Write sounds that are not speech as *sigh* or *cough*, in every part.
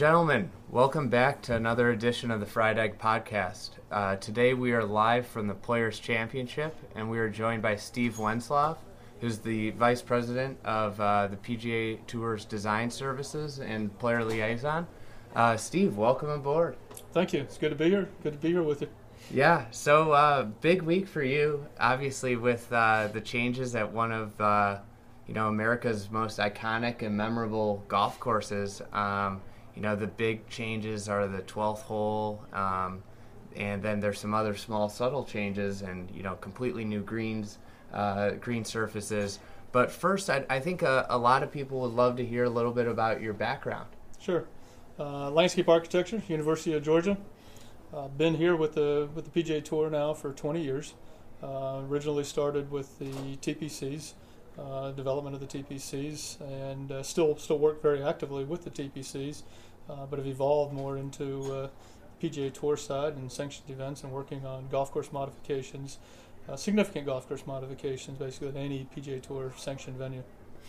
Gentlemen, welcome back to another edition of the Fried Egg Podcast. Uh, today we are live from the Players Championship, and we are joined by Steve Wenzloff, who's the Vice President of uh, the PGA Tour's Design Services and Player Liaison. Uh, Steve, welcome aboard. Thank you. It's good to be here. Good to be here with you. Yeah, so uh, big week for you, obviously, with uh, the changes at one of uh, you know America's most iconic and memorable golf courses. Um, you know, the big changes are the 12th hole, um, and then there's some other small, subtle changes, and you know, completely new greens, uh, green surfaces. But first, I, I think a, a, lot of people would love to hear a little bit about your background. Sure, uh, landscape architecture, University of Georgia. Uh, been here with the with the PGA Tour now for 20 years. Uh, originally started with the TPCs, uh, development of the TPCs, and uh, still still work very actively with the TPCs, uh, but have evolved more into uh, PGA Tour side and sanctioned events and working on golf course modifications, uh, significant golf course modifications, basically at any PGA Tour sanctioned venue,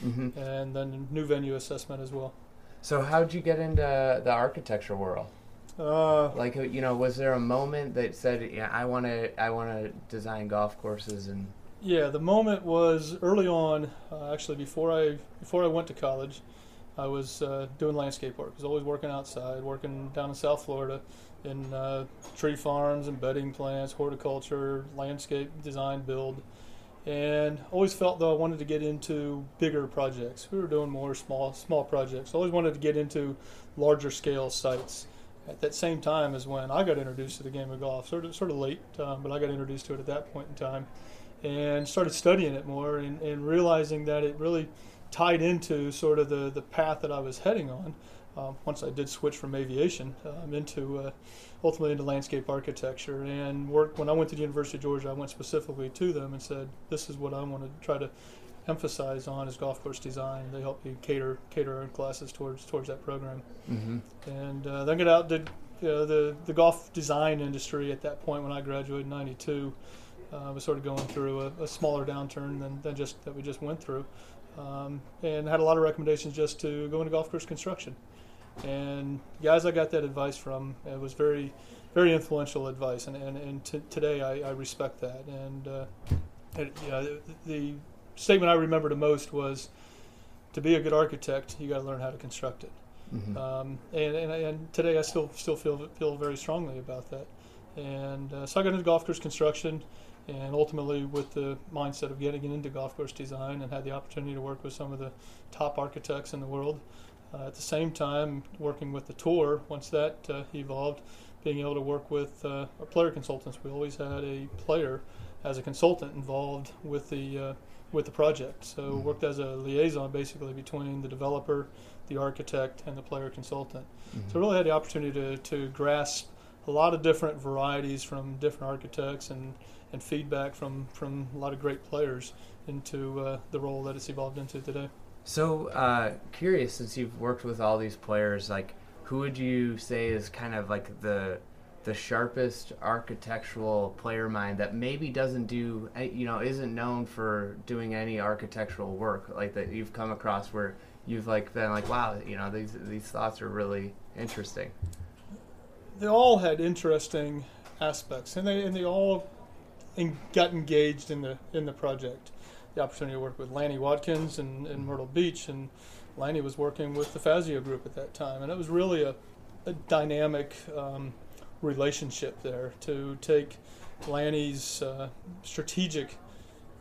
mm-hmm. and then new venue assessment as well. So, how did you get into the architecture world? Uh, like you know, was there a moment that said, "Yeah, I want to, I want to design golf courses and yeah, the moment was early on. Uh, actually, before I before I went to college, I was uh, doing landscape work. I was always working outside, working down in South Florida, in uh, tree farms and bedding plants, horticulture, landscape design, build, and always felt though I wanted to get into bigger projects. We were doing more small small projects. I always wanted to get into larger scale sites. At that same time as when I got introduced to the game of golf, sort of sort of late, um, but I got introduced to it at that point in time and started studying it more and, and realizing that it really tied into sort of the, the path that I was heading on. Um, once I did switch from aviation um, into uh, ultimately into landscape architecture and work when I went to the University of Georgia I went specifically to them and said this is what I want to try to emphasize on is golf course design they helped me cater cater our classes towards towards that program mm-hmm. and uh, then got out did you know, the the golf design industry at that point when I graduated in 92 uh, was sort of going through a, a, smaller downturn than, than just that we just went through, um, and had a lot of recommendations just to go into golf course construction. And guys, I got that advice from it was very, very influential advice, and and, and t- today I, I, respect that. And uh, it, you know, the, the statement I remember the most was, to be a good architect, you got to learn how to construct it. Mm-hmm. Um, and, and, and today I still still feel feel very strongly about that. And uh, so I got into golf course construction and ultimately with the mindset of getting into golf course design and had the opportunity to work with some of the top architects in the world. Uh, at the same time, working with the tour, once that uh, evolved, being able to work with uh, our player consultants. We always had a player as a consultant involved with the uh, with the project. So mm-hmm. worked as a liaison basically between the developer, the architect, and the player consultant. Mm-hmm. So really had the opportunity to, to grasp a lot of different varieties from different architects and and feedback from from a lot of great players into uh, the role that it's evolved into today. So uh, curious, since you've worked with all these players, like who would you say is kind of like the the sharpest architectural player mind that maybe doesn't do eh, you know isn't known for doing any architectural work like that you've come across where you've like been like wow you know these these thoughts are really interesting they all had interesting aspects and they and they all and got engaged in the in the project. The opportunity to work with Lanny Wadkins in, in Myrtle Beach, and Lanny was working with the Fazio group at that time, and it was really a, a dynamic um, relationship there to take Lanny's uh, strategic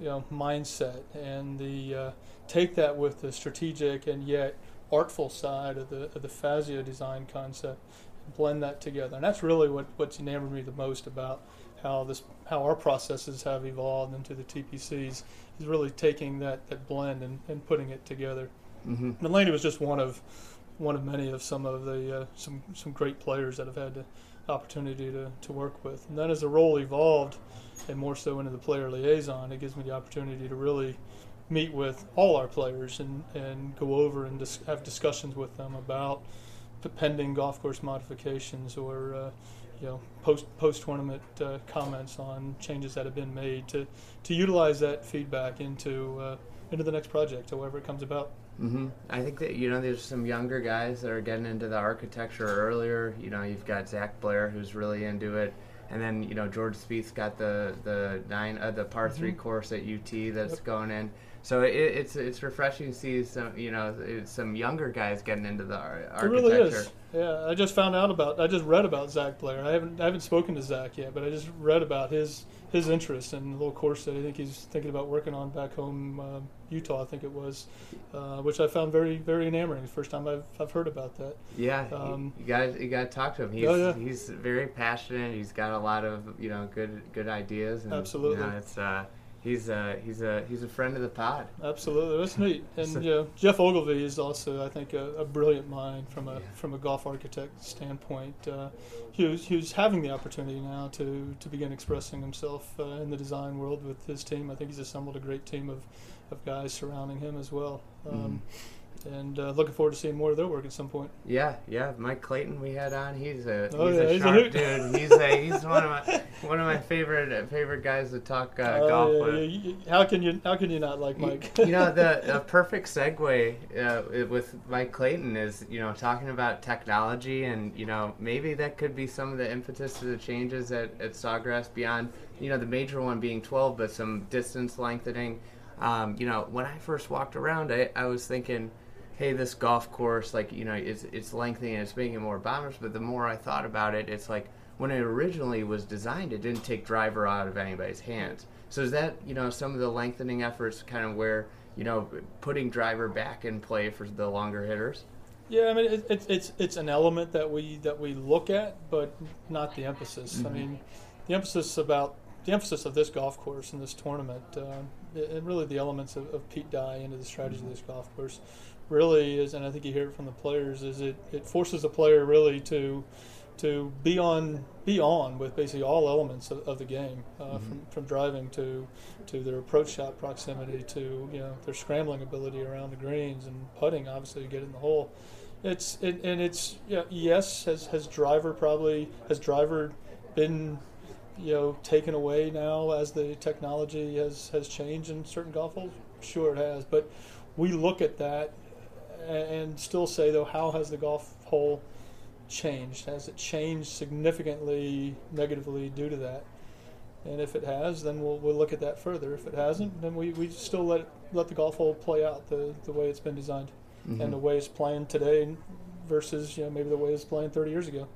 you know mindset and the uh, take that with the strategic and yet artful side of the of the Fazio design concept and blend that together and that's really what what's enamored me the most about how this how our processes have evolved into the TPCs is really taking that, that blend and, and putting it together. Mm-hmm. Was just one of one of many of some of the uh, some some great players that I've had the opportunity to, to work with. And then as the role evolved, and more so into the player liaison, it gives me the opportunity to really meet with all our players and, and go over and dis- have discussions with them about the pending golf course modifications or uh, you know post post tournament uh, comments on changes that have been made to to utilize that feedback into uh, into the next project, however it comes about. Mm-hmm. I think that you know there's some younger guys that are getting into the architecture earlier. You know, you've got Zac Blair who's really into it, and then you know George Spieth's got the the nine uh, the par 3 Mhm. course at UT that's Yep. going in. So it, it's it's refreshing to see some you know some younger guys getting into the ar- It architecture. really is. Yeah, I just found out about. I just read about Zac Blair. I haven't I haven't spoken to Zac yet, but I just read about his his interest in the little course that I think he's thinking about working on back home, uh, Utah. I think it was, uh, which I found very very enamoring. The first time I've I've heard about that. Yeah, you- Um, you got you got to talk to him. He's Oh, yeah. he's very passionate. He's got a lot of you know good good ideas. And, Absolutely. you know, it's uh, he's uh, he's a he's a friend of the pod. Absolutely, that's neat. And you know, Geoff Ogilvy is also, I think, a, a brilliant mind from a Yeah. from a golf architect standpoint. Uh, he was he was having the opportunity now to to begin expressing himself uh, in the design world with his team. I think he's assembled a great team of, of guys surrounding him as well. Um, And uh, looking forward to seeing more of their work at some point. Yeah, yeah. Mike Clayton we had on. He's a Oh, he's yeah, a he's sharp hoot. dude. *laughs* He's a he's one of my one of my favorite favorite guys to talk uh, Uh, golf yeah, with. yeah, how can you how can you not like Mike? you know the, *laughs* the perfect segue uh, with Mike Clayton is you know talking about technology and you know maybe that could be some of the impetus to the changes at, at Sawgrass beyond you know the major one being 12 but some distance lengthening um, you know when I first walked around I, I was thinking hey this golf course like you know it's, it's lengthening and it's making it more bombers but the more I thought about it it's like when it originally was designed it didn't take driver out of anybody's hands so is that you know some of the lengthening efforts kind of where you know putting driver back in play for the longer hitters? Yeah, I mean it, it's it's it's an element that we that we look at, but not the emphasis. I mean, the emphasis about the emphasis of this golf course and this tournament, uh, and really the elements of, of Pete Dye into the strategy of this golf course, really is, and I think you hear it from the players, is it it forces a player really to to be on be on with basically all elements of, of the game, uh, from from driving to to their approach shot proximity to you know their scrambling ability around the greens and putting obviously to get in the hole. It's it, and it's yeah, yes has has driver probably has driver been you know taken away now as the technology has has changed in certain golf holes. Sure, it has, but we look at that and still say though how has the golf hole changed? Has it changed significantly negatively due to that? And if it has, then we'll, we'll look at that further. If it hasn't, then we, we still let let the golf hole play out the, the way it's been designed and the way it's playing today versus you know maybe the way it's playing 30 years ago.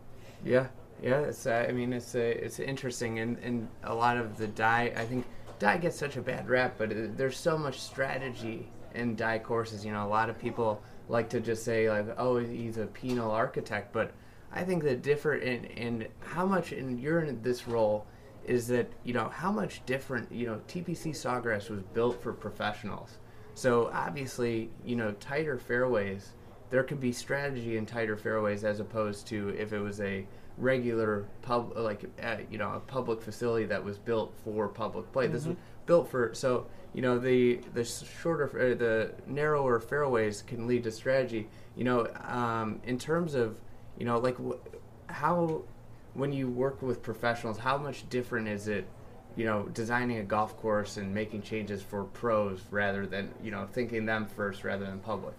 Yeah, yeah. It's uh, I mean it's uh, it's interesting and and a lot of the Dye I think Dye gets such a bad rap, but it, there's so much strategy in Dye courses. You know, a lot of people like to just say like, oh, he's a penal architect, but I think the different in in how much in you're in this role is that you know how much different you know TPC Sawgrass was built for professionals. So obviously, you know, tighter fairways, there could be strategy in tighter fairways as opposed to if it was a regular pub, like uh, you know, a public facility that was built for public play. This was built for so you know the the shorter, uh, the narrower fairways can lead to strategy. You know, um, in terms of you know, like wh- how when you work with professionals, how much different is it? you know, designing a golf course and making changes for pros rather than, you know, thinking them first rather than public.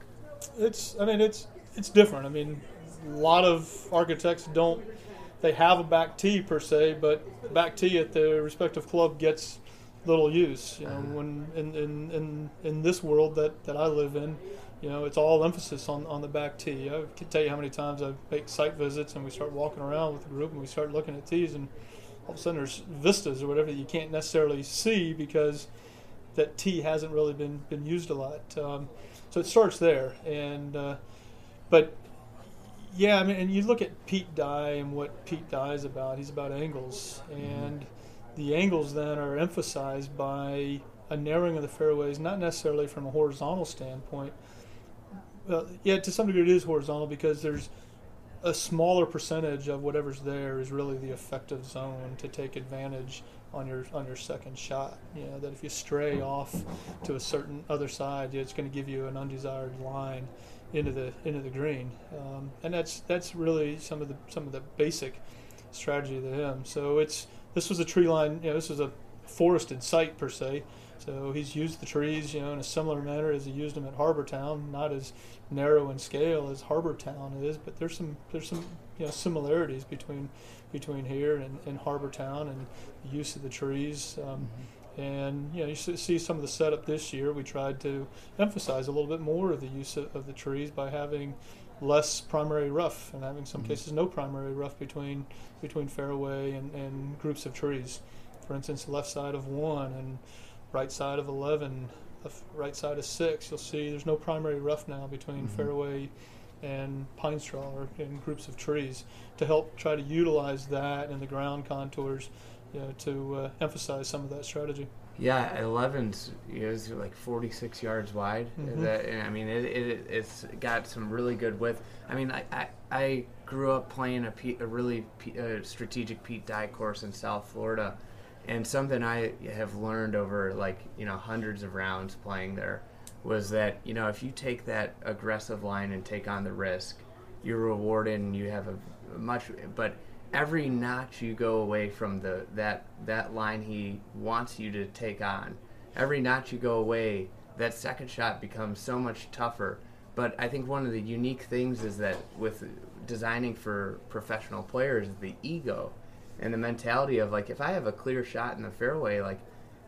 It's I mean it's it's different. I mean a lot of architects don't they have a back tee per se, but back tee at their respective club gets little use. You know, when in, in, in, in this world that, that I live in, you know, it's all emphasis on, on the back tee. I can tell you how many times I've made site visits and we start walking around with the group and we start looking at tees and all of a sudden there's vistas or whatever that you can't necessarily see because that tee hasn't really been, been used a lot. Um, so it starts there. And uh, but yeah, I mean, and you look at Pete Dye and what Pete Dye is about. He's about angles, and the angles then are emphasized by a narrowing of the fairways, not necessarily from a horizontal standpoint. Well, yeah, to some degree it is horizontal because there's a smaller percentage of whatever's there is really the effective zone to take advantage on your on your second shot. You know that if you stray off to a certain other side, it's going to give you an undesired line into the into the green, um, and that's that's really some of the some of the basic strategy of the him. So it's this was a tree line. You know, this was a forested site per se. So he's used the trees, you know, in a similar manner as he used them at Harbour Town. Not as narrow in scale as Harbour Town is, but there's some there's some you know similarities between between here and, and Harbour Town and the use of the trees. Um, mm-hmm. And you know, you see some of the setup this year. We tried to emphasize a little bit more of the use of, of the trees by having less primary rough and having some mm-hmm. cases no primary rough between between fairway and, and groups of trees. For instance, left side of one and right side of 11, right side of 6, you'll see there's no primary rough now between mm-hmm. fairway and pine straw or in groups of trees to help try to utilize that in the ground contours you know, to uh, emphasize some of that strategy. Yeah, 11's is like 46 yards wide. Mm-hmm. That, I mean, it, it, it's got some really good width. I mean, I, I, I grew up playing a, P, a really P, a strategic Pete Dye course in South Florida and something I have learned over like you know hundreds of rounds playing there was that you know if you take that aggressive line and take on the risk, you're rewarded and you have a much. But every notch you go away from the that that line he wants you to take on, every notch you go away, that second shot becomes so much tougher. But I think one of the unique things is that with designing for professional players, the ego and the mentality of like if I have a clear shot in the fairway, like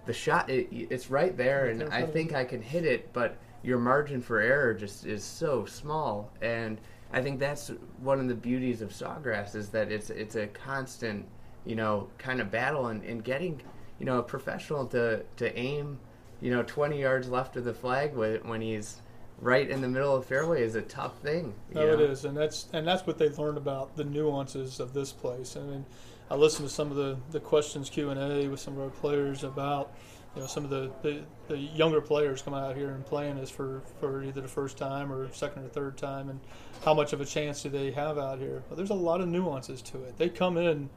the shot it, it's right there, and I think I can hit it, but your margin for error just is so small, and I think that's one of the beauties of Sawgrass is that it's it's a constant, you know, kind of battle and, and getting, you know, a professional to to aim, you know, 20 yards left of the flag when he's right in the middle of fairway is a tough thing. No, oh, know? it is, and that's and that's what they learned about the nuances of this place. I mean, I listened to some of the, the questions Q and A with some of our players about you know some of the, the, the, younger players coming out here and playing this for, for either the first time or second or third time, and how much of a chance do they have out here? Well, there's a lot of nuances to it. They come in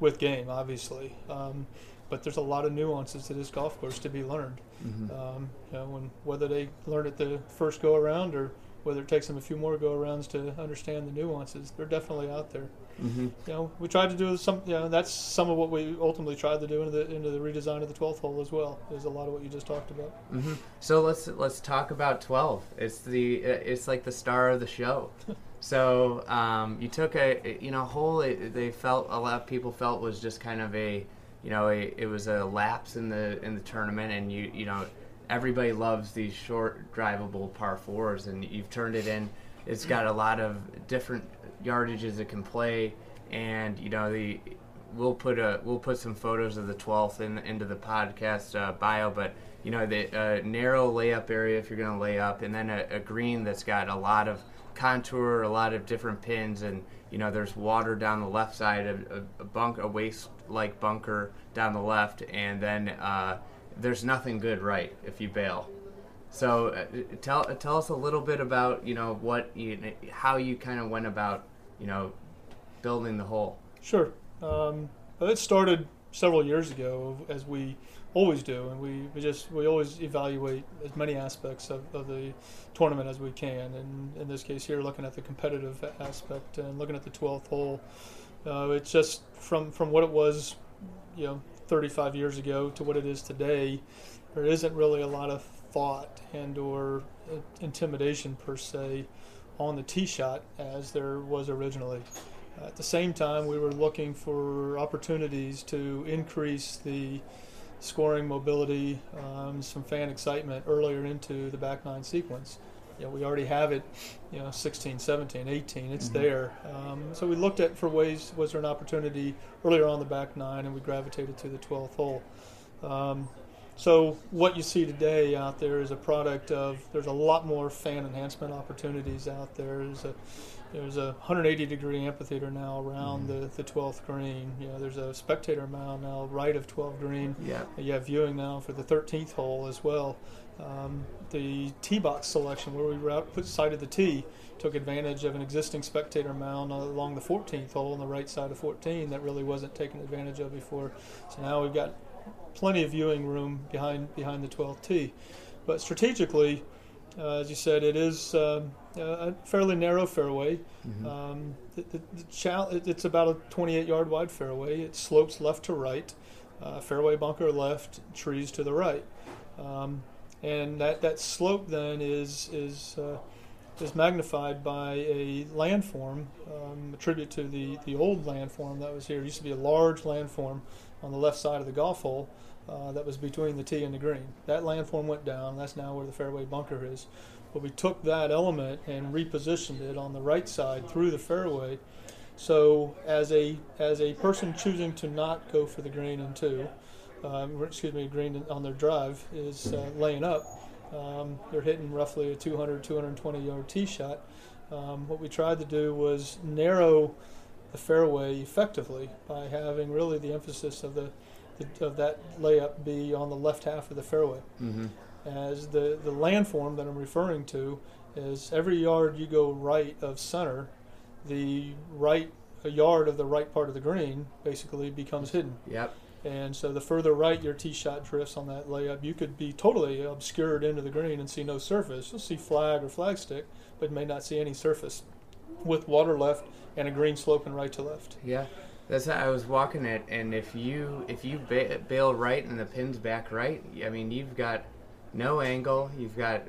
with game, obviously, um, but there's a lot of nuances to this golf course to be learned. Mm-hmm. Um, you know, when, whether they learn it the first go around or whether it takes them a few more go arounds to understand the nuances, they're definitely out there. Mm-hmm. You know, we tried to do some. You know, that's some of what we ultimately tried to do into the into the redesign of the 12th hole as well. Is a lot of what you just talked about. Mm-hmm. So let's let's talk about 12. It's the it's like the star of the show. *laughs* so um, you took a you know hole. They felt a lot of people felt was just kind of a you know a, it was a lapse in the in the tournament, and you you know everybody loves these short drivable par fours, and you've turned it in. It's got a lot of different yardages it can play, and you know the we'll put a we'll put some photos of the 12th in, into the podcast uh, bio, but you know the uh, narrow layup area if you're going to lay up, and then a, a, green that's got a lot of contour, a lot of different pins, and you know there's water down the left side, of a, a bunk, a waist like bunker down the left, and then uh, there's nothing good right if you bail. So uh, tell tell us a little bit about you know what you, how you kind of went about you know building the hole. Sure. Um, it started several years ago, as we always do, and we, we just we always evaluate as many aspects of, of the tournament as we can. And in this case here, looking at the competitive aspect and looking at the 12th hole, uh, it's just from from what it was, you know, 35 years ago to what it is today. There isn't really a lot of thought and or intimidation per se on the tee shot as there was originally. At the same time, we were looking for opportunities to increase the scoring mobility, um, some fan excitement earlier into the back nine sequence. You know, we already have it, you know, 16, 17, 18, it's mm-hmm. there. Um, so we looked at for ways, was there an opportunity earlier on the back nine, and we gravitated to the 12th hole. Um, so what you see today out there is a product of there's a lot more fan enhancement opportunities out there. There's a there's a 180 degree amphitheater now around Mhm. the, the 12th green. You know, there's a spectator mound now right of 12 green. Yeah. You have viewing now for the 13th hole as well. Um, the tee box selection, where we route, put of the tee, took advantage of an existing spectator mound along the 14th hole on the right side of 14 that really wasn't taken advantage of before. So now we've got plenty of viewing room behind behind the 12th tee. But strategically, uh, as you said, it is um, a fairly narrow fairway. Mhm. Um, the, the, the chal- it- it's about a 28 yard wide fairway. It slopes left to right, uh, fairway bunker left, trees to the right, um, and that, that slope then is is uh, is magnified by a landform, um, a tribute to the, the old landform that was here. It used to be a large landform on the left side of the golf hole uh, that was between the tee and the green. That landform went down. That's now where the fairway bunker is. But we took that element and repositioned it on the right side through the fairway. So as a as a person choosing to not go for the green in two, um, excuse me, green on their drive is uh, laying up. Um, they're hitting roughly a 200, 220 yard tee shot. Um, what we tried to do was narrow the fairway effectively by having really the emphasis of the, the of that layup be on the left half of the fairway Mhm. As the, the landform that I'm referring to is every yard you go right of center, the right a yard of the right part of the green basically becomes hidden. Yep. And so the further right your tee shot drifts on that layup, you could be totally obscured into the green and see no surface. You'll see flag or flag stick, but may not see any surface with water left and a green sloping right to left. Yeah, that's how I was walking it, and if you if you ba- bail right and the pin's back right, I mean you've got no angle. You've got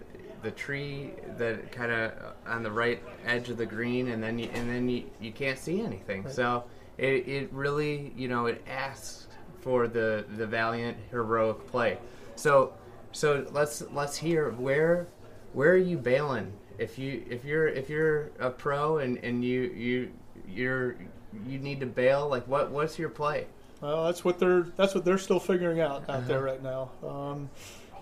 the tree that kind of on the right edge of the green, and then you, and then you, you can't see anything. Right. So it, it really you know it asks for the the valiant heroic play. So so let's let's hear where where are you bailing if you if you're if you're a pro and and you you you're you need to bail like what what's your play Well, that's what they're that's what they're still figuring out out there Uh-huh. right now. Um,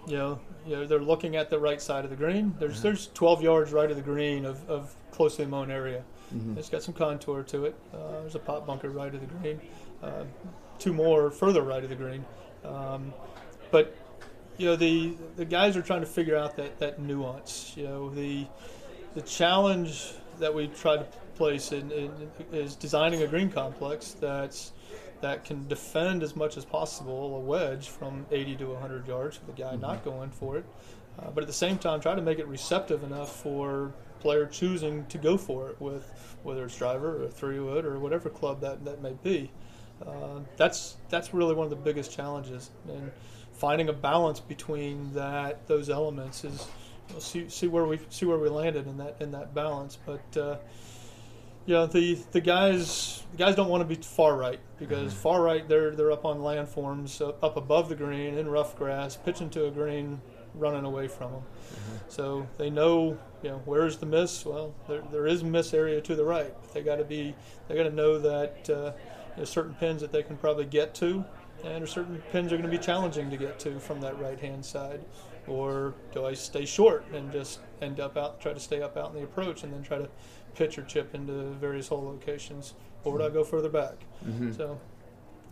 you know, you know, they're looking at the right side of the green. There's Uh-huh. there's 12 yards right of the green of, of closely mown area. Mhm. It's got some contour to it. Uh, there's a pot bunker right of the green. Uh, two more further right of the green. Um, but you know the the guys are trying to figure out that, that nuance. You know the the challenge that we try to place in, in, is designing a green complex that's that can defend as much as possible a wedge from 80 to 100 yards for the guy not going for it, uh, but at the same time try to make it receptive enough for player choosing to go for it with whether it's driver or three wood or whatever club that, that may be. Uh, that's that's really one of the biggest challenges, and finding a balance between that those elements is we'll see see where we see where we landed in that in that balance. But uh, yeah, the the guys the guys don't want to be far right because Mhm. far right they're they're up on landforms up, up above the green in rough grass, pitching to a green, running away from them. So they know, you know, where's the miss? Well, there, there is a miss area to the right. They got to be, they got to know that uh, there's certain pins that they can probably get to, and certain pins are going to be challenging to get to from that right hand side. Or do I stay short and just end up out, try to stay up out in the approach, and then try to pitch or chip into various hole locations, or do I go further back? Mhm. So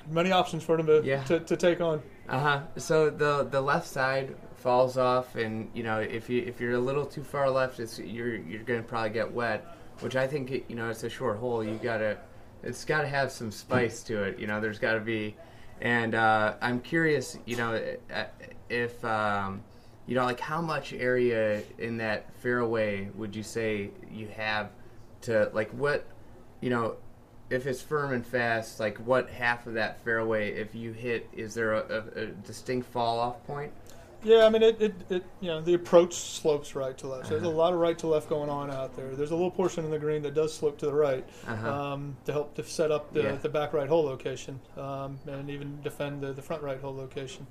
many options for them to, Yeah. to, to take on. uh-huh so the the left side falls off and you know if you if you're a little too far left it's you're you're gonna probably get wet which i think you know it's a short hole you gotta it's gotta have some spice to it you know there's gotta be and uh, i'm curious you know uh, if um, you know like how much area in that fairway would you say you have to like what you know if it's firm and fast like what half of that fairway if you hit is there a, a, a distinct fall off point Yeah, I mean, it, it, it, you know, the approach slopes right to left. So there's a Uh-huh. lot of right to left going on out there. There's a little portion in the green that does slope to the right uh-huh. um, to help to set up the, Yeah. the back right hole location um, and even defend the, the front right hole location.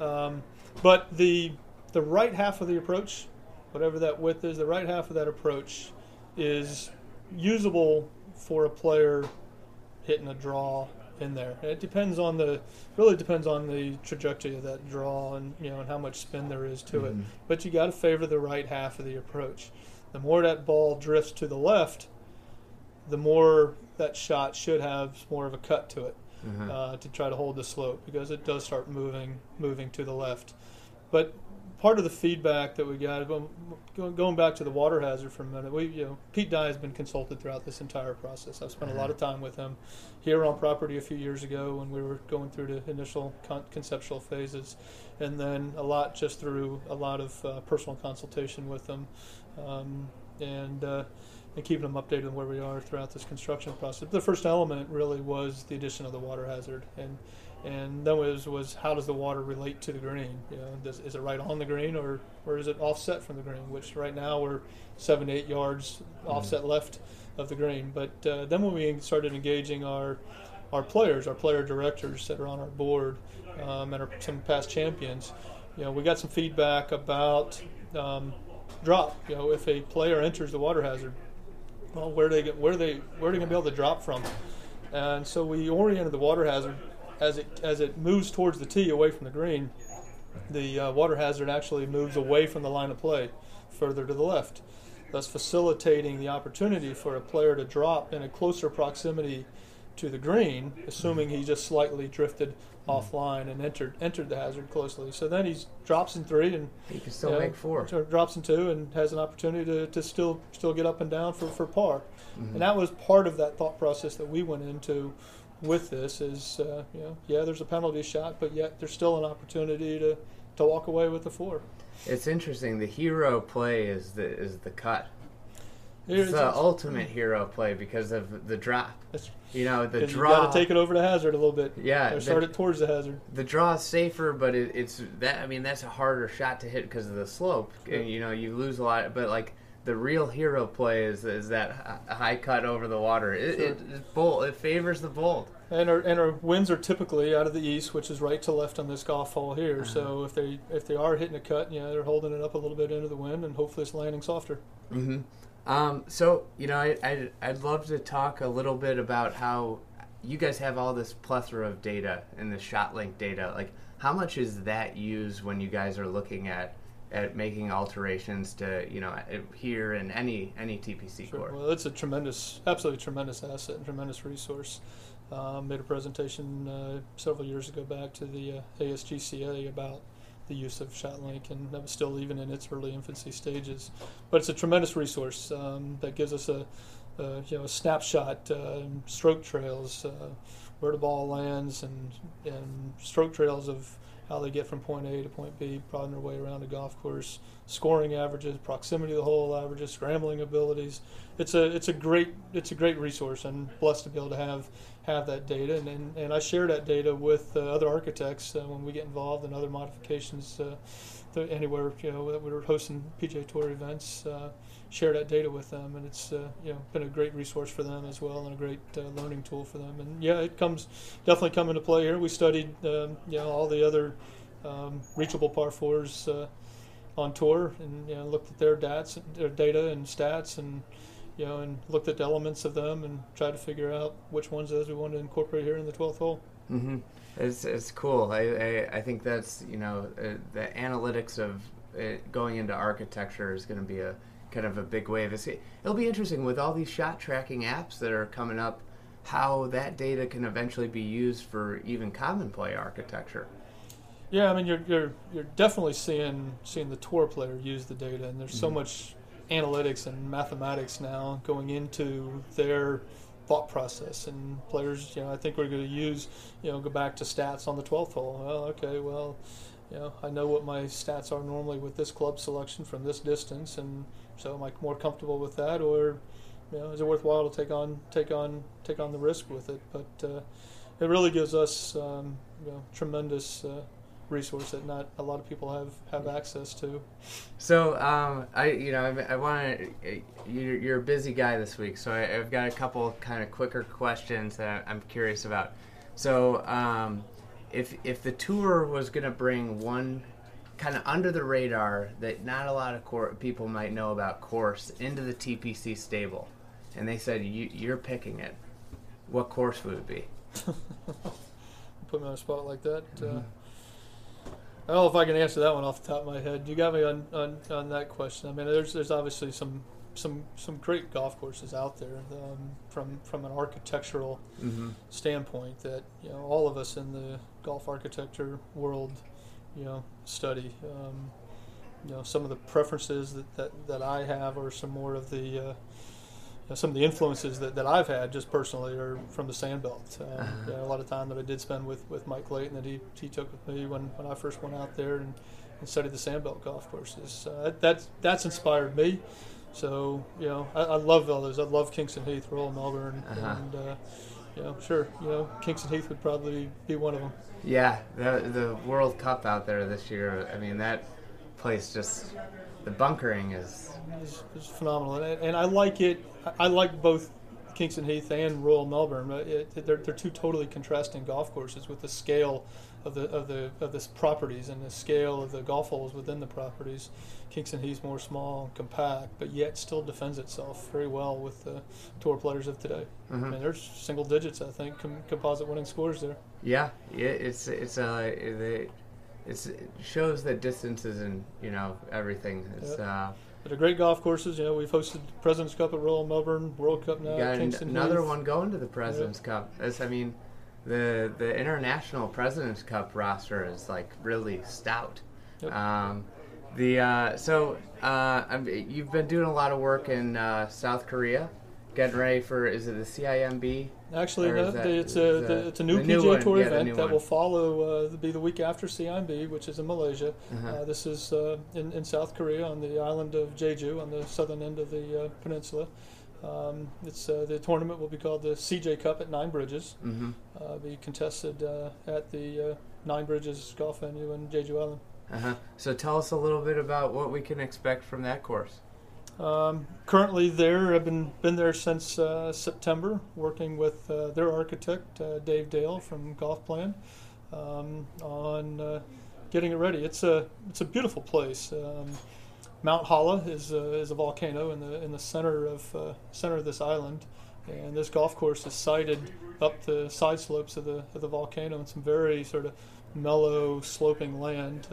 Um, but the the right half of the approach, whatever that width is, the right half of that approach is usable for a player hitting a draw in there. It depends on the really depends on the trajectory of that draw and you know and how much spin there is to it. Mhm. But you got to favor the right half of the approach. The more that ball drifts to the left, the more that shot should have more of a cut to it Mhm. uh, to try to hold the slope because it does start moving moving to the left. But part of the feedback that we got going, back to the water hazard for a minute, we you know Pete Dye has been consulted throughout this entire process. I've spent a lot of time with him here on property a few years ago when we were going through the initial con- conceptual phases, and then a lot just through a lot of uh, personal consultation with him, um, and. Uh, and keeping them updated on where we are throughout this construction process. The first element really was the addition of the water hazard, and and then was was how does the water relate to the green? You know, does, is it right on the green or or is it offset from the green? Which right now we're seven to eight yards offset left of the green. But uh, then when we started engaging our our players, our player directors that are on our board, um, and our, some past champions, you know, we got some feedback about um, drop. You know, if a player enters the water hazard, well, where they get, where they where are they going to be able to drop from? And so we oriented the water hazard as it as it moves towards the tee away from the green. The uh, water hazard actually moves away from the line of play, further to the left, thus facilitating the opportunity for a player to drop in a closer proximity to the green, assuming he just slightly drifted offline and entered entered the hazard closely. So then he drops in three and You can still make four. so drops in two and has an opportunity to, to still still get up and down for, for par. Mm-hmm. And that was part of that thought process that we went into with this is uh, you know yeah there's a penalty shot but yet there's still an opportunity to, to walk away with the four. It's interesting. The hero play is the is the cut. It's the ultimate hero play because of the drop. You know, the 'cause you draw. got to take it over the hazard a little bit. Yeah, or the- start it towards the hazard. the draw is safer, but it, it's that. I mean, that's a harder shot to hit because of the slope. Yeah. And, you know, you lose a lot. But like the real hero play is is that high cut over the water. It, Sure. it, bold. It favors the bold. And our and our winds are typically out of the east, which is right to left on this golf hole here. Uh-huh. So if they if they are hitting a cut, know they're holding it up a little bit into the wind, and hopefully it's landing softer. Mm-hmm. Um, so you know, I, I'd, I'd love to talk a little bit about how you guys have all this plethora of data and the ShotLink data. Like, how much is that used when you guys are looking at at making alterations to you know here in any any TPC Sure. course? Well, it's a tremendous, absolutely tremendous asset and tremendous resource. Um, made a presentation uh, several years ago back to the uh, ASGCA about the use of ShotLink, and that was still even in its early infancy stages. But it's a tremendous resource um, that gives us a, a you know a snapshot, uh, stroke trails, uh, where the ball lands, and and stroke trails of how they get from point A to point B, prodding their way around a golf course, scoring averages, proximity to the hole averages, scrambling abilities. It's a it's a great it's a great resource, and blessed to be able to have have that data. And and, and I share that data with uh, other architects uh, when we get involved in other modifications. Uh, anywhere you know that we're hosting PGA Tour events, uh, share that data with them, and it's uh, you know been a great resource for them as well, and a great uh, learning tool for them. And yeah, it comes definitely come into play here. We studied um, you know all the other um, reachable par fours uh, on tour, and you know looked at their dats, their data and stats, and you know and looked at the elements of them, and tried to figure out which ones of those we wanted to incorporate here in the 12th hole. hmm It's it's cool. I, I I think that's you know uh, the analytics of going into architecture is going to be a kind of a big wave. It'll be interesting with all these shot tracking apps that are coming up, how that data can eventually be used for even common play architecture. Yeah, I mean you're you're you're definitely seeing seeing the tour player use the data, and there's so Mhm. much analytics and mathematics now going into their thought process. And players, you know, I think we're going to use, you know, go back to stats on the 12th hole. Well, okay, well, you know, I know what my stats are normally with this club selection from this distance, and so am I more comfortable with that, or you know, is it worthwhile to take on take on take on the risk with it? But uh, it really gives us, um, you know, tremendous. Uh, resource that not a lot of people have have access to. So um, I you know I, I want to you're, you're a busy guy this week, so I, I've got a couple kind of quicker questions that I'm curious about. So um, if if the tour was going to bring one kind of under the radar that not a lot of cor- people might know about course into the TPC stable, and they said you, you're picking it, what course would it be? *laughs* Put me on a spot like that. Uh, Mhm. I don't know if I can answer that one off the top of my head. You got me on, on, on that question. I mean, there's there's obviously some some some great golf courses out there um, from from an architectural Mm-hmm. standpoint that you know all of us in the golf architecture world you know study um, you know some of the preferences that, that, that I have are some more of the uh, you know, some of the influences that, that I've had just personally are from the sandbelt. Um, Uh-huh. you know, a lot of time that I did spend with, with Mike Clayton that he, he took with me when, when I first went out there and, and studied the sandbelt golf courses. Uh, that, that's that's inspired me. So you know I, I love all those. I love Kingston Heath, Royal Melbourne, Uh-huh. and uh, you know sure you know Kingston Heath would probably be one of them. Yeah, the the World Cup out there this year. I mean, that place just the bunkering is. is, is phenomenal, and, and I like it. I- I like both Kingston Heath and Royal Melbourne. But it, they're, they're two totally contrasting golf courses with the scale of the of the of the properties and the scale of the golf holes within the properties. Kingston Heath's more small and compact, but yet still defends itself very well with the tour players of today. I Mhm. mean, there's single digits, I think, com- composite winning scores there. Yeah, yeah. It's it's uh it, it's it shows that distances isn't you know everything. It's uh But they're great golf courses. You know, we've hosted Presidents Cup at Royal Melbourne, World Cup now. got Kingston another Heath. one going to the Presidents Cup. It's, I mean, the the international Presidents Cup roster is like really stout. Yep. Um, the uh, so uh, you've been doing a lot of work in uh, South Korea, getting ready for is it the CIMB? Actually, no, that- it's a the, it's a new new PGA one, Tour yeah, event that one. will follow uh, be the week after CIMB, which is in Malaysia. Uh-huh. Uh, this is uh, in, in South Korea on the island of Jeju on the southern end of the uh, peninsula. Um, it's uh, the tournament will be called the CJ Cup at Nine Bridges. Mm-hmm. Uh, be contested uh, at the uh, Nine Bridges golf venue in Jeju Island. Uh-huh. So tell us a little bit about what we can expect from that course. Um, currently there, I've been been there since uh, September, working with uh, their architect uh, Dave Dale from Golfplan um, on uh, getting it ready. It's a it's a beautiful place. Um, Mount Halla is a, is a volcano in the in the center of uh, center of this island, and this golf course is sited up the side slopes of the of the volcano in some very sort of mellow sloping land.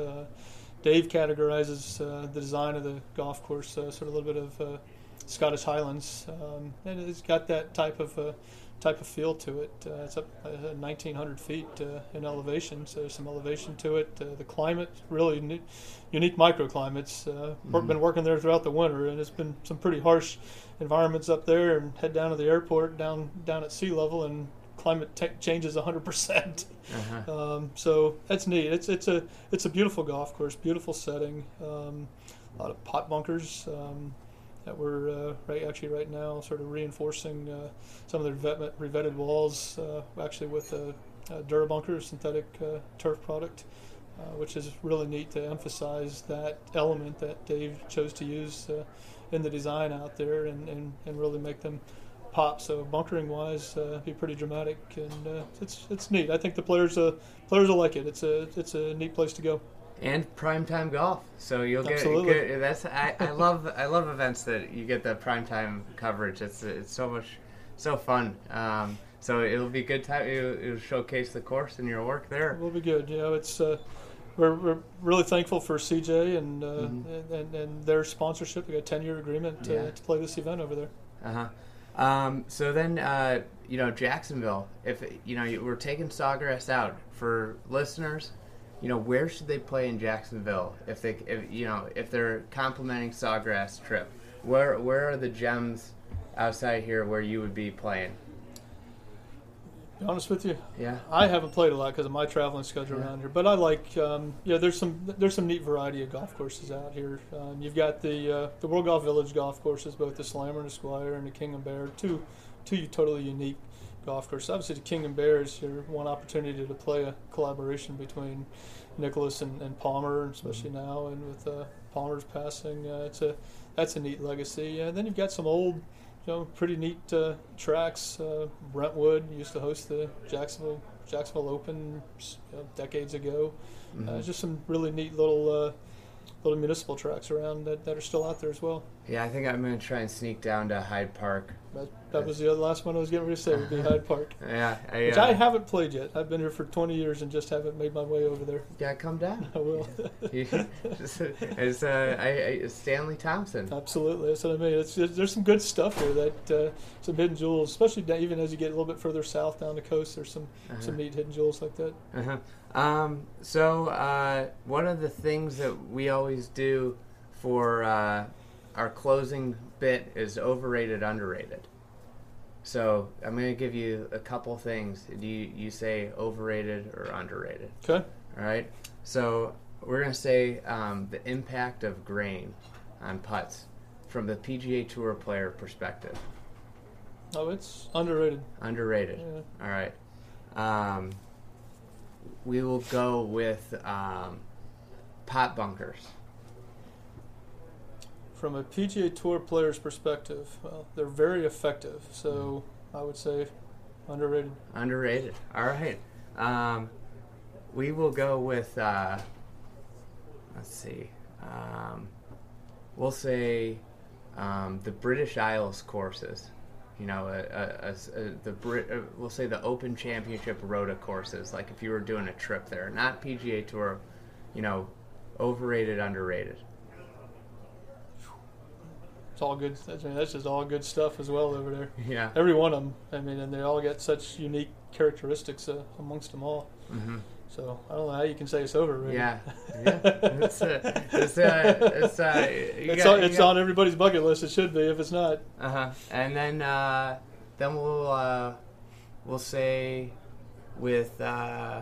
Dave categorizes uh, the design of the golf course, uh, sort of a little bit of uh, Scottish Highlands, um, and it's got that type of uh, type of feel to it. Uh, it's up uh, 1,900 feet uh, in elevation, so there's some elevation to it. Uh, the climate, really uni- unique microclimates. Uh, We've been working there throughout the winter, and it's been some pretty harsh environments up there. And head down to the airport, down down at sea level, and climate t- changes 100 percent. Uh-huh. Um, so that's neat. It's it's a it's a beautiful golf course, beautiful setting. Um, a lot of pot bunkers um, that we're uh, right actually right now sort of reinforcing uh, some of the revet- revetted walls, uh, actually with a, a Durabunker synthetic uh, turf product, uh, which is really neat to emphasize that element that Dave chose to use uh, in the design out there and, and, and really make them pop. So bunkering wise, uh, be pretty dramatic, and uh, it's it's neat. I think the players uh, players will like it. It's a it's a neat place to go. and primetime golf. So you'll get good. That's I, I love I love events that you get the primetime coverage. It's it's so much so fun. Um, so it'll be good time. It'll, it'll showcase the course and your work there. We'll be good. You know, it's uh, we're, we're really thankful for CJ and, uh, Mhm. and, and and their sponsorship. We got a ten year agreement to, Yeah. to play this event over there. Uh huh. Um, so then, uh, you know, Jacksonville. If you know, we're taking Sawgrass out for listeners. You know, where should they play in Jacksonville if they, if you know, if they're complimenting Sawgrass trip? Where where are the gems outside here where you would be playing? Be honest with you, Yeah. I haven't played a lot because of my traveling schedule Yeah. around here. But I like, um, yeah, there's some there's some neat variety of golf courses out here. Um, you've got the uh, the World Golf Village golf courses, both the Slammer and the Squire and the King and Bear, two two totally unique golf courses. Obviously, the King and Bear is your one opportunity to play a collaboration between Nicklaus and, and Palmer, especially now, and with uh, Palmer's passing, uh, it's a that's a neat legacy. And then you've got some old you know, pretty neat uh, tracks. Uh, Brentwood used to host the Jacksonville Jacksonville Open you know, decades ago. Mhm. Uh, just some really neat little uh, little municipal tracks around that, that are still out there as well. Yeah, I think I'm gonna try and sneak down to Hyde Park That, was the other last one I was getting ready to say would be Hyde Park, *laughs* Yeah, I, which uh, I haven't played yet. I've been here for 20 years and just haven't made my way over there. yeah, come down. *laughs* I will. *laughs* It's uh, I, I, Stanley Thompson. Absolutely, that's what I mean. It's, there's, some good stuff here that uh, some hidden jewels, especially even as you get a little bit further south down the coast. There's some some neat hidden jewels like that. Uh-huh. Um, so uh, one of the things that we always do for uh, our closing bit is overrated, underrated. So I'm going to give you a couple things. Do you, you say overrated or underrated? Okay. All right. So we're going to say um, the impact of grain on putts from the PGA Tour player perspective. Oh, it's underrated. Underrated. Yeah. All right. Um, we will go with um, pot bunkers. From a PGA Tour player's perspective, well, they're very effective. So I would say underrated. Underrated. All right. Um, we will go with. Uh, let's see. Um, we'll say um, the British Isles courses. You know, a, a, a- the Brit. Uh, we'll say the Open Championship Rota courses. Like if you were doing a trip there, not PGA Tour. You know, overrated, underrated. It's all good. I mean, that's just all good stuff as well over there. Yeah. Every one of them. I mean, and they all got such unique characteristics uh, amongst them all. hmm So I don't know how you can say it's overrated. Yeah, *laughs* yeah. It's uh, it's uh, it's uh, you it's got- on, it's got- on everybody's bucket list. It should be. If it's not, Uh-huh. And then uh, then we'll uh, we'll say with uh,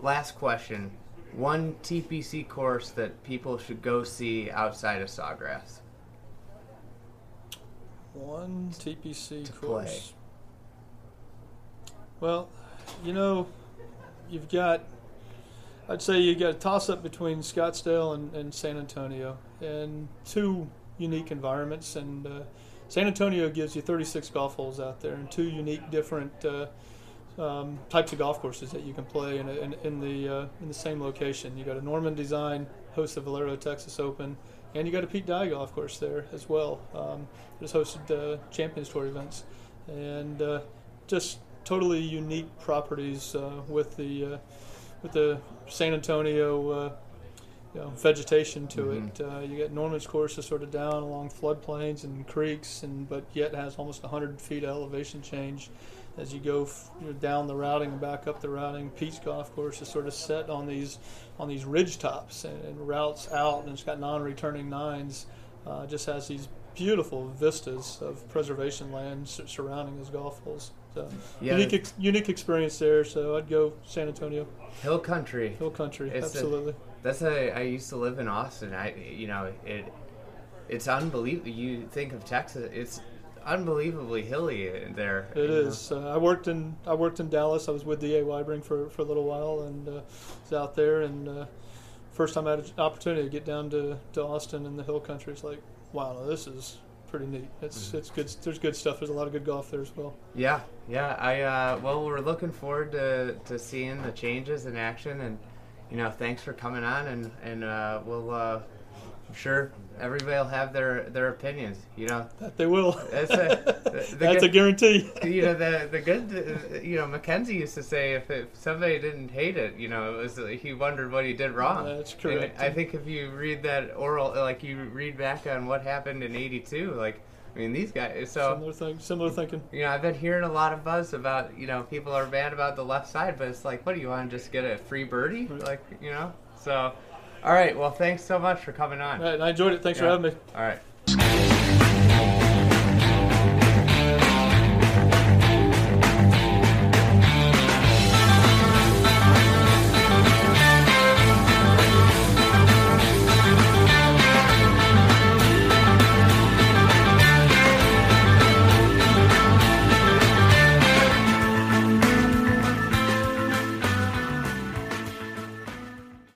last question, one TPC course that people should go see outside of Sawgrass. One TPC course. play. Well, you know, you've got. I'd say you've got a toss up between Scottsdale and, and San Antonio, and two unique environments. And uh, San Antonio gives you 36 golf holes out there, and two unique, different uh, um, types of golf courses that you can play in, in, in the uh, in the same location. You got a Norman Design, host the Valero Texas Open, and you got a Pete Dye golf course there as well. Um, just hosted uh, Champions Tour events, and uh, just totally unique properties uh, with the uh, with the San Antonio uh, you know, vegetation to Mhm. it. Uh, you get Norman's course is sort of down along floodplains and creeks, and but yet has almost 100 feet of elevation change as you go f- you know, down the routing and back up the routing. Pete's golf course is sort of set on these on these ridge tops and, and routes out, and it's got non-returning nines. Uh, just has these beautiful vistas of preservation land sur- surrounding those golf holes. So Yeah, unique, ex- unique experience there. So I'd go San Antonio Hill Country. Hill Country. It's a- absolutely. That's a. I used to live in Austin. I, you know, it. It's unbelievable. You think of Texas, it's unbelievably hilly there. It is. Uh, I worked in I worked in Dallas. I was with the A Weibring for, for a little while and uh, was out there. And uh, first time I had an opportunity to get down to, to Austin and the Hill Country, it's like, wow, this is pretty neat. It's Mm-hmm. it's good. There's good stuff. There's a lot of good golf there as well. Yeah, yeah. I uh, well, we're looking forward to, to seeing the changes in action, and you know, thanks for coming on, and and uh, we'll. Uh, sure everybody will have their their opinions. You know, That they will. That's a- *laughs* the- the That's a guarantee. you know the the good. uh, You know, MacKenzie used to say if, if somebody didn't hate it, you know, it was uh, he wondered what he did wrong. That's And. I think if you read that oral, like you read back on what happened in '82, like I mean, these guys. So Similar thing. Similar thinking. you know, I've been hearing a lot of buzz about, you know, people are mad about the left side, but it's like, what do you want to just get a free birdie? Right. Like, you know? So, all right. Well, thanks so much for coming on. All right, I enjoyed it. Thanks for having me. All right.